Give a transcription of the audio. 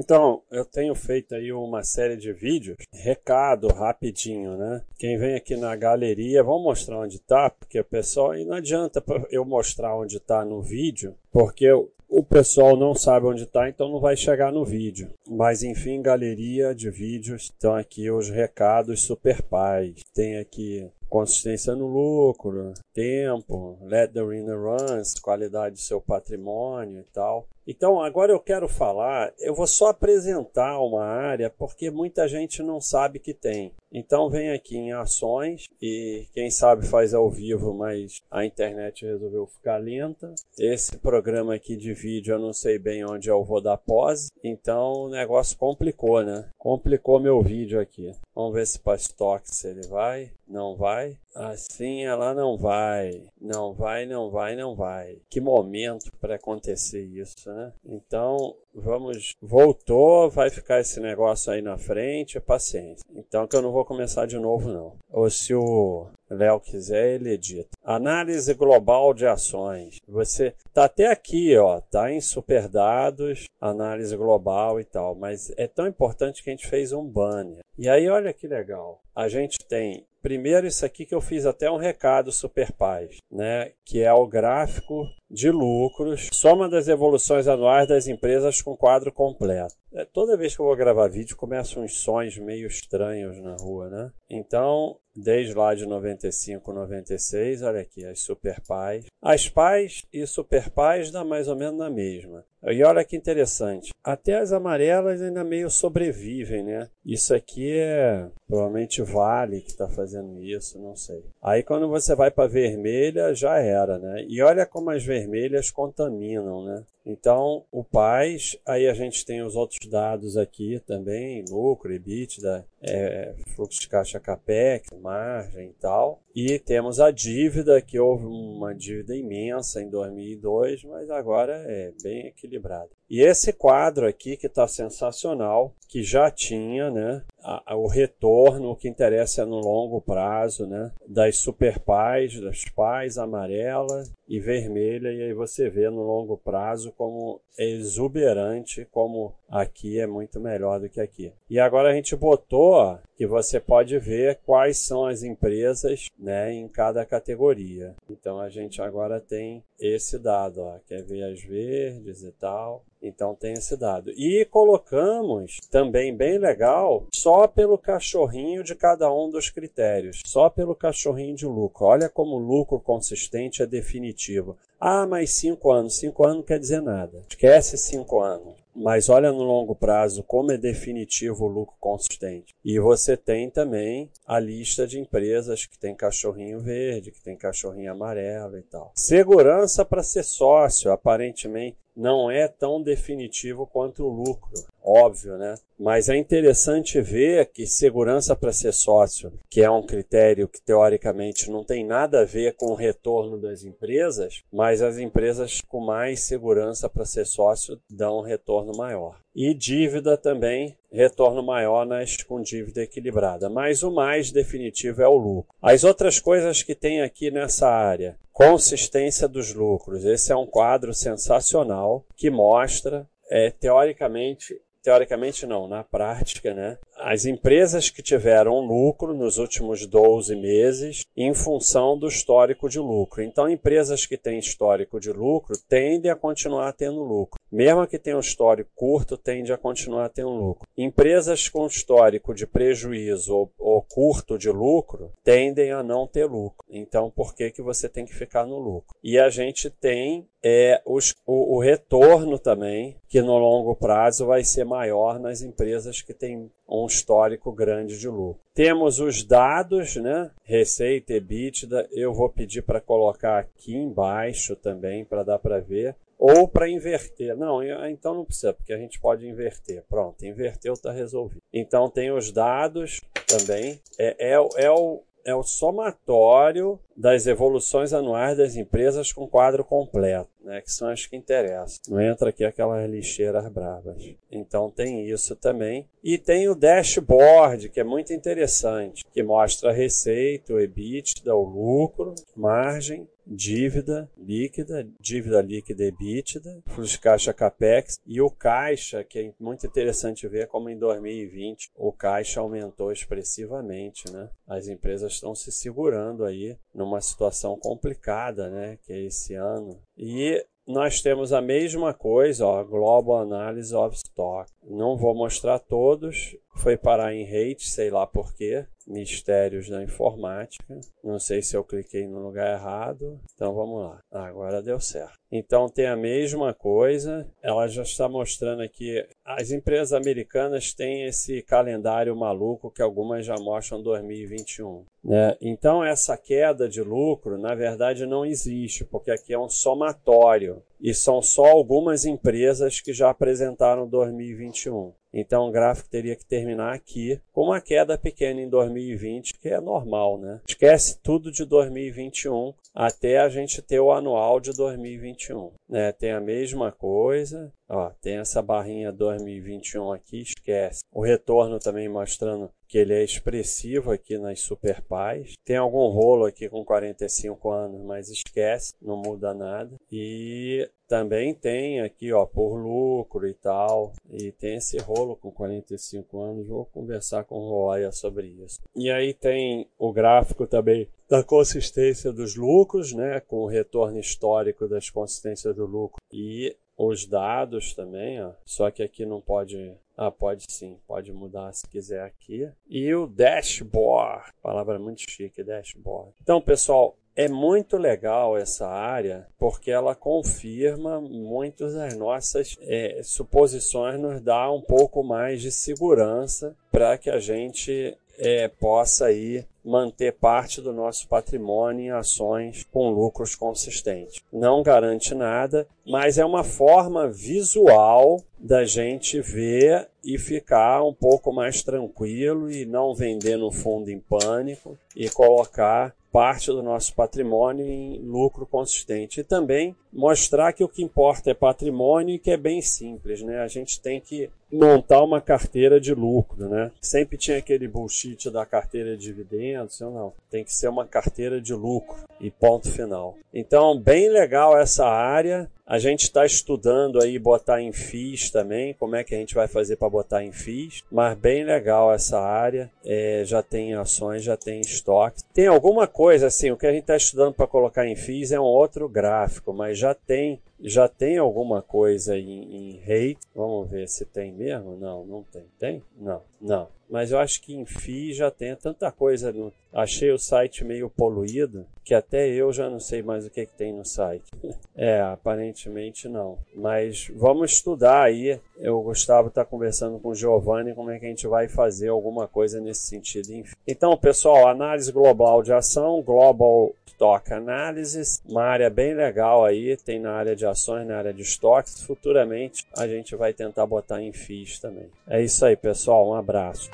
Então, eu tenho feito aí uma série de vídeos, recado rapidinho, né? Quem vem aqui na galeria, vamos mostrar onde tá, porque o pessoal, e não adianta eu mostrar onde tá no vídeo, porque o pessoal não sabe onde está, então não vai chegar no vídeo. Mas enfim, galeria de vídeos, estão aqui os recados super pais. Tem aqui consistência no lucro, tempo, let the winner runs, qualidade do seu patrimônio e tal. Então, agora eu quero falar, eu vou só apresentar uma área porque muita gente não sabe que tem. Então, vem aqui em ações e quem sabe faz ao vivo, mas a internet resolveu ficar lenta. Esse programa aqui de vídeo eu não sei bem onde eu vou dar pause, então o negócio complicou, né? Complicou meu vídeo aqui. Vamos ver se para estoque se ele vai. Não vai. Bye. Assim ela não vai. Não vai, não vai, não vai. Que momento para acontecer isso, né? Então, vamos. Voltou, vai ficar esse negócio aí na frente, paciência. Então, que eu não vou começar de novo, não. Ou se o Léo quiser, ele edita. Análise global de ações. Você tá até aqui, ó, tá em super dados, análise global e tal, mas é tão importante que a gente fez um banner. E aí, olha que legal. A gente tem Primeiro, isso aqui que eu fiz até um recado super paz, né? Que é o gráfico de lucros, soma das evoluções anuais das empresas com quadro completo. É, toda vez que eu vou gravar vídeo, começam uns sons meio estranhos na rua, né? Então, desde lá de 95, 96, olha aqui, as super pais. As pais e super pais dá mais ou menos na mesma. E olha que interessante, até as amarelas ainda meio sobrevivem, né? Isso aqui é provavelmente Vale que está fazendo isso, não sei. Aí quando você vai para vermelha, já era, né? E olha como as vermelhas contaminam, né? Então, o PAIS, aí a gente tem os outros dados aqui também, lucro, EBITDA, é, fluxo de caixa CAPEX, margem e tal. E temos a dívida, que houve uma dívida imensa em 2002, mas agora é bem equilibrada. E esse quadro aqui que está sensacional, que já tinha, né, a, a, o retorno, o que interessa é no longo prazo, né, das super pais, das pais amarela e vermelha, e aí você vê no longo prazo como é exuberante, como aqui é muito melhor do que aqui. E agora a gente botou que você pode ver quais são as empresas né, em cada categoria. Então a gente agora tem esse dado, ó, quer ver as verdes e tal. Então tem esse dado. E colocamos também bem legal só pelo cachorrinho de cada um dos critérios, só pelo cachorrinho de lucro. Olha como o lucro consistente é definitivo. Ah, mas cinco anos. Cinco anos não quer dizer nada. Esquece cinco anos. Mas olha no longo prazo como é definitivo o lucro consistente. E você tem também a lista de empresas que tem cachorrinho verde, que tem cachorrinho amarelo e tal. Segurança para ser sócio, aparentemente não é tão definitivo quanto o lucro, óbvio, né? Mas é interessante ver que segurança para ser sócio, que é um critério que teoricamente não tem nada a ver com o retorno das empresas, mas as empresas com mais segurança para ser sócio dão um retorno maior. E dívida também, retorno maior nas com dívida equilibrada. Mas o mais definitivo é o lucro. As outras coisas que tem aqui nessa área, consistência dos lucros. Esse é um quadro sensacional que mostra, é, teoricamente, teoricamente não, na prática, né? As empresas que tiveram lucro nos últimos 12 meses em função do histórico de lucro. Então, empresas que têm histórico de lucro tendem a continuar tendo lucro. Mesmo que tenham um histórico curto, tende a continuar tendo lucro. Empresas com histórico de prejuízo ou, ou, curto de lucro tendem a não ter lucro. Então, por que, que você tem que ficar no lucro? E a gente tem é, os, o, o retorno também, que no longo prazo vai ser maior nas empresas que têm um histórico grande de lucro. Temos os dados, né? Receita, EBITDA. Eu vou pedir para colocar aqui embaixo também para dar para ver ou para inverter. Não, então não precisa, porque a gente pode inverter. Pronto, inverteu, está resolvido. Então tem os dados também. É, é, é, o, é o somatório das evoluções anuais das empresas com quadro completo, né, que são as que interessam. Não entra aqui aquelas lixeiras bravas. Então tem isso também. E tem o dashboard, que é muito interessante, que mostra a receita, o EBITDA, o lucro, margem dívida líquida, dívida líquida EBITDA, fluxo de caixa capex e o caixa, que é muito interessante ver como em 2020 o caixa aumentou expressivamente, né? As empresas estão se segurando aí numa situação complicada, né? Que é esse ano. E nós temos a mesma coisa, ó, Global Analysis of Stock. Não vou mostrar todos, foi parar em rate, sei lá porquê, mistérios da informática. Não sei se eu cliquei no lugar errado. Então vamos lá. Agora deu certo. Então tem a mesma coisa. Ela já está mostrando aqui. As empresas americanas têm esse calendário maluco que algumas já mostram 2021. Né? Então essa queda de lucro, na verdade, não existe, porque aqui é um somatório e são só algumas empresas que já apresentaram 2021. Então o gráfico teria que terminar aqui com uma queda pequena em 2020, que é normal, né? Esquece tudo de 2021 até a gente ter o anual de 2021. Né? Tem a mesma coisa, ó, tem essa barrinha 2021 aqui, esquece. O retorno também mostrando que ele é expressivo aqui nas Super Pais. Tem algum rolo aqui com 45 anos, mas esquece, não muda nada. E também tem aqui, ó, por lucro e tal. E tem esse rolo com 45 anos. Vou conversar com o Roya sobre isso. E aí tem o gráfico também da consistência dos lucros, né, com o retorno histórico das consistências do lucro e os dados também, ó. Só que aqui não pode ah, pode sim, pode mudar se quiser aqui. E o dashboard, palavra muito chique, dashboard. Então, pessoal, é muito legal essa área porque ela confirma muitas das nossas é, suposições, nos dá um pouco mais de segurança para que a gente é, possa aí manter parte do nosso patrimônio em ações com lucros consistentes. Não garante nada, mas é uma forma visual da gente ver e ficar um pouco mais tranquilo e não vender no fundo em pânico e colocar parte do nosso patrimônio em lucro consistente. E também mostrar que o que importa é patrimônio e que é bem simples, né? A gente tem que montar uma carteira de lucro, né? Sempre tinha aquele bullshit da carteira de dividendos, ou não. Tem que ser uma carteira de lucro e ponto final. Então, bem legal essa área. A gente está estudando aí botar em FIIs também, como é que a gente vai fazer para botar em FIIs, mas bem legal essa área. É, já tem ações, já tem estoque. Tem alguma coisa assim, o que a gente está estudando para colocar em FIIs é um outro gráfico, mas já tem já tem alguma coisa em, em rate. Vamos ver se tem mesmo. Não, não tem. Tem? Não, não. Mas eu acho que em FI já tem tanta coisa. No... Achei o site meio poluído que até eu já não sei mais o que, que tem no site. é, aparentemente não. Mas vamos estudar aí. Eu, Gustavo, está conversando com o Giovanni como é que a gente vai fazer alguma coisa nesse sentido. Enfim. Então, pessoal, análise global de ação, Global Stock Analysis, uma área bem legal aí. Tem na área de ações, na área de estoques. Futuramente a gente vai tentar botar em FIIs também. É isso aí, pessoal. Um abraço.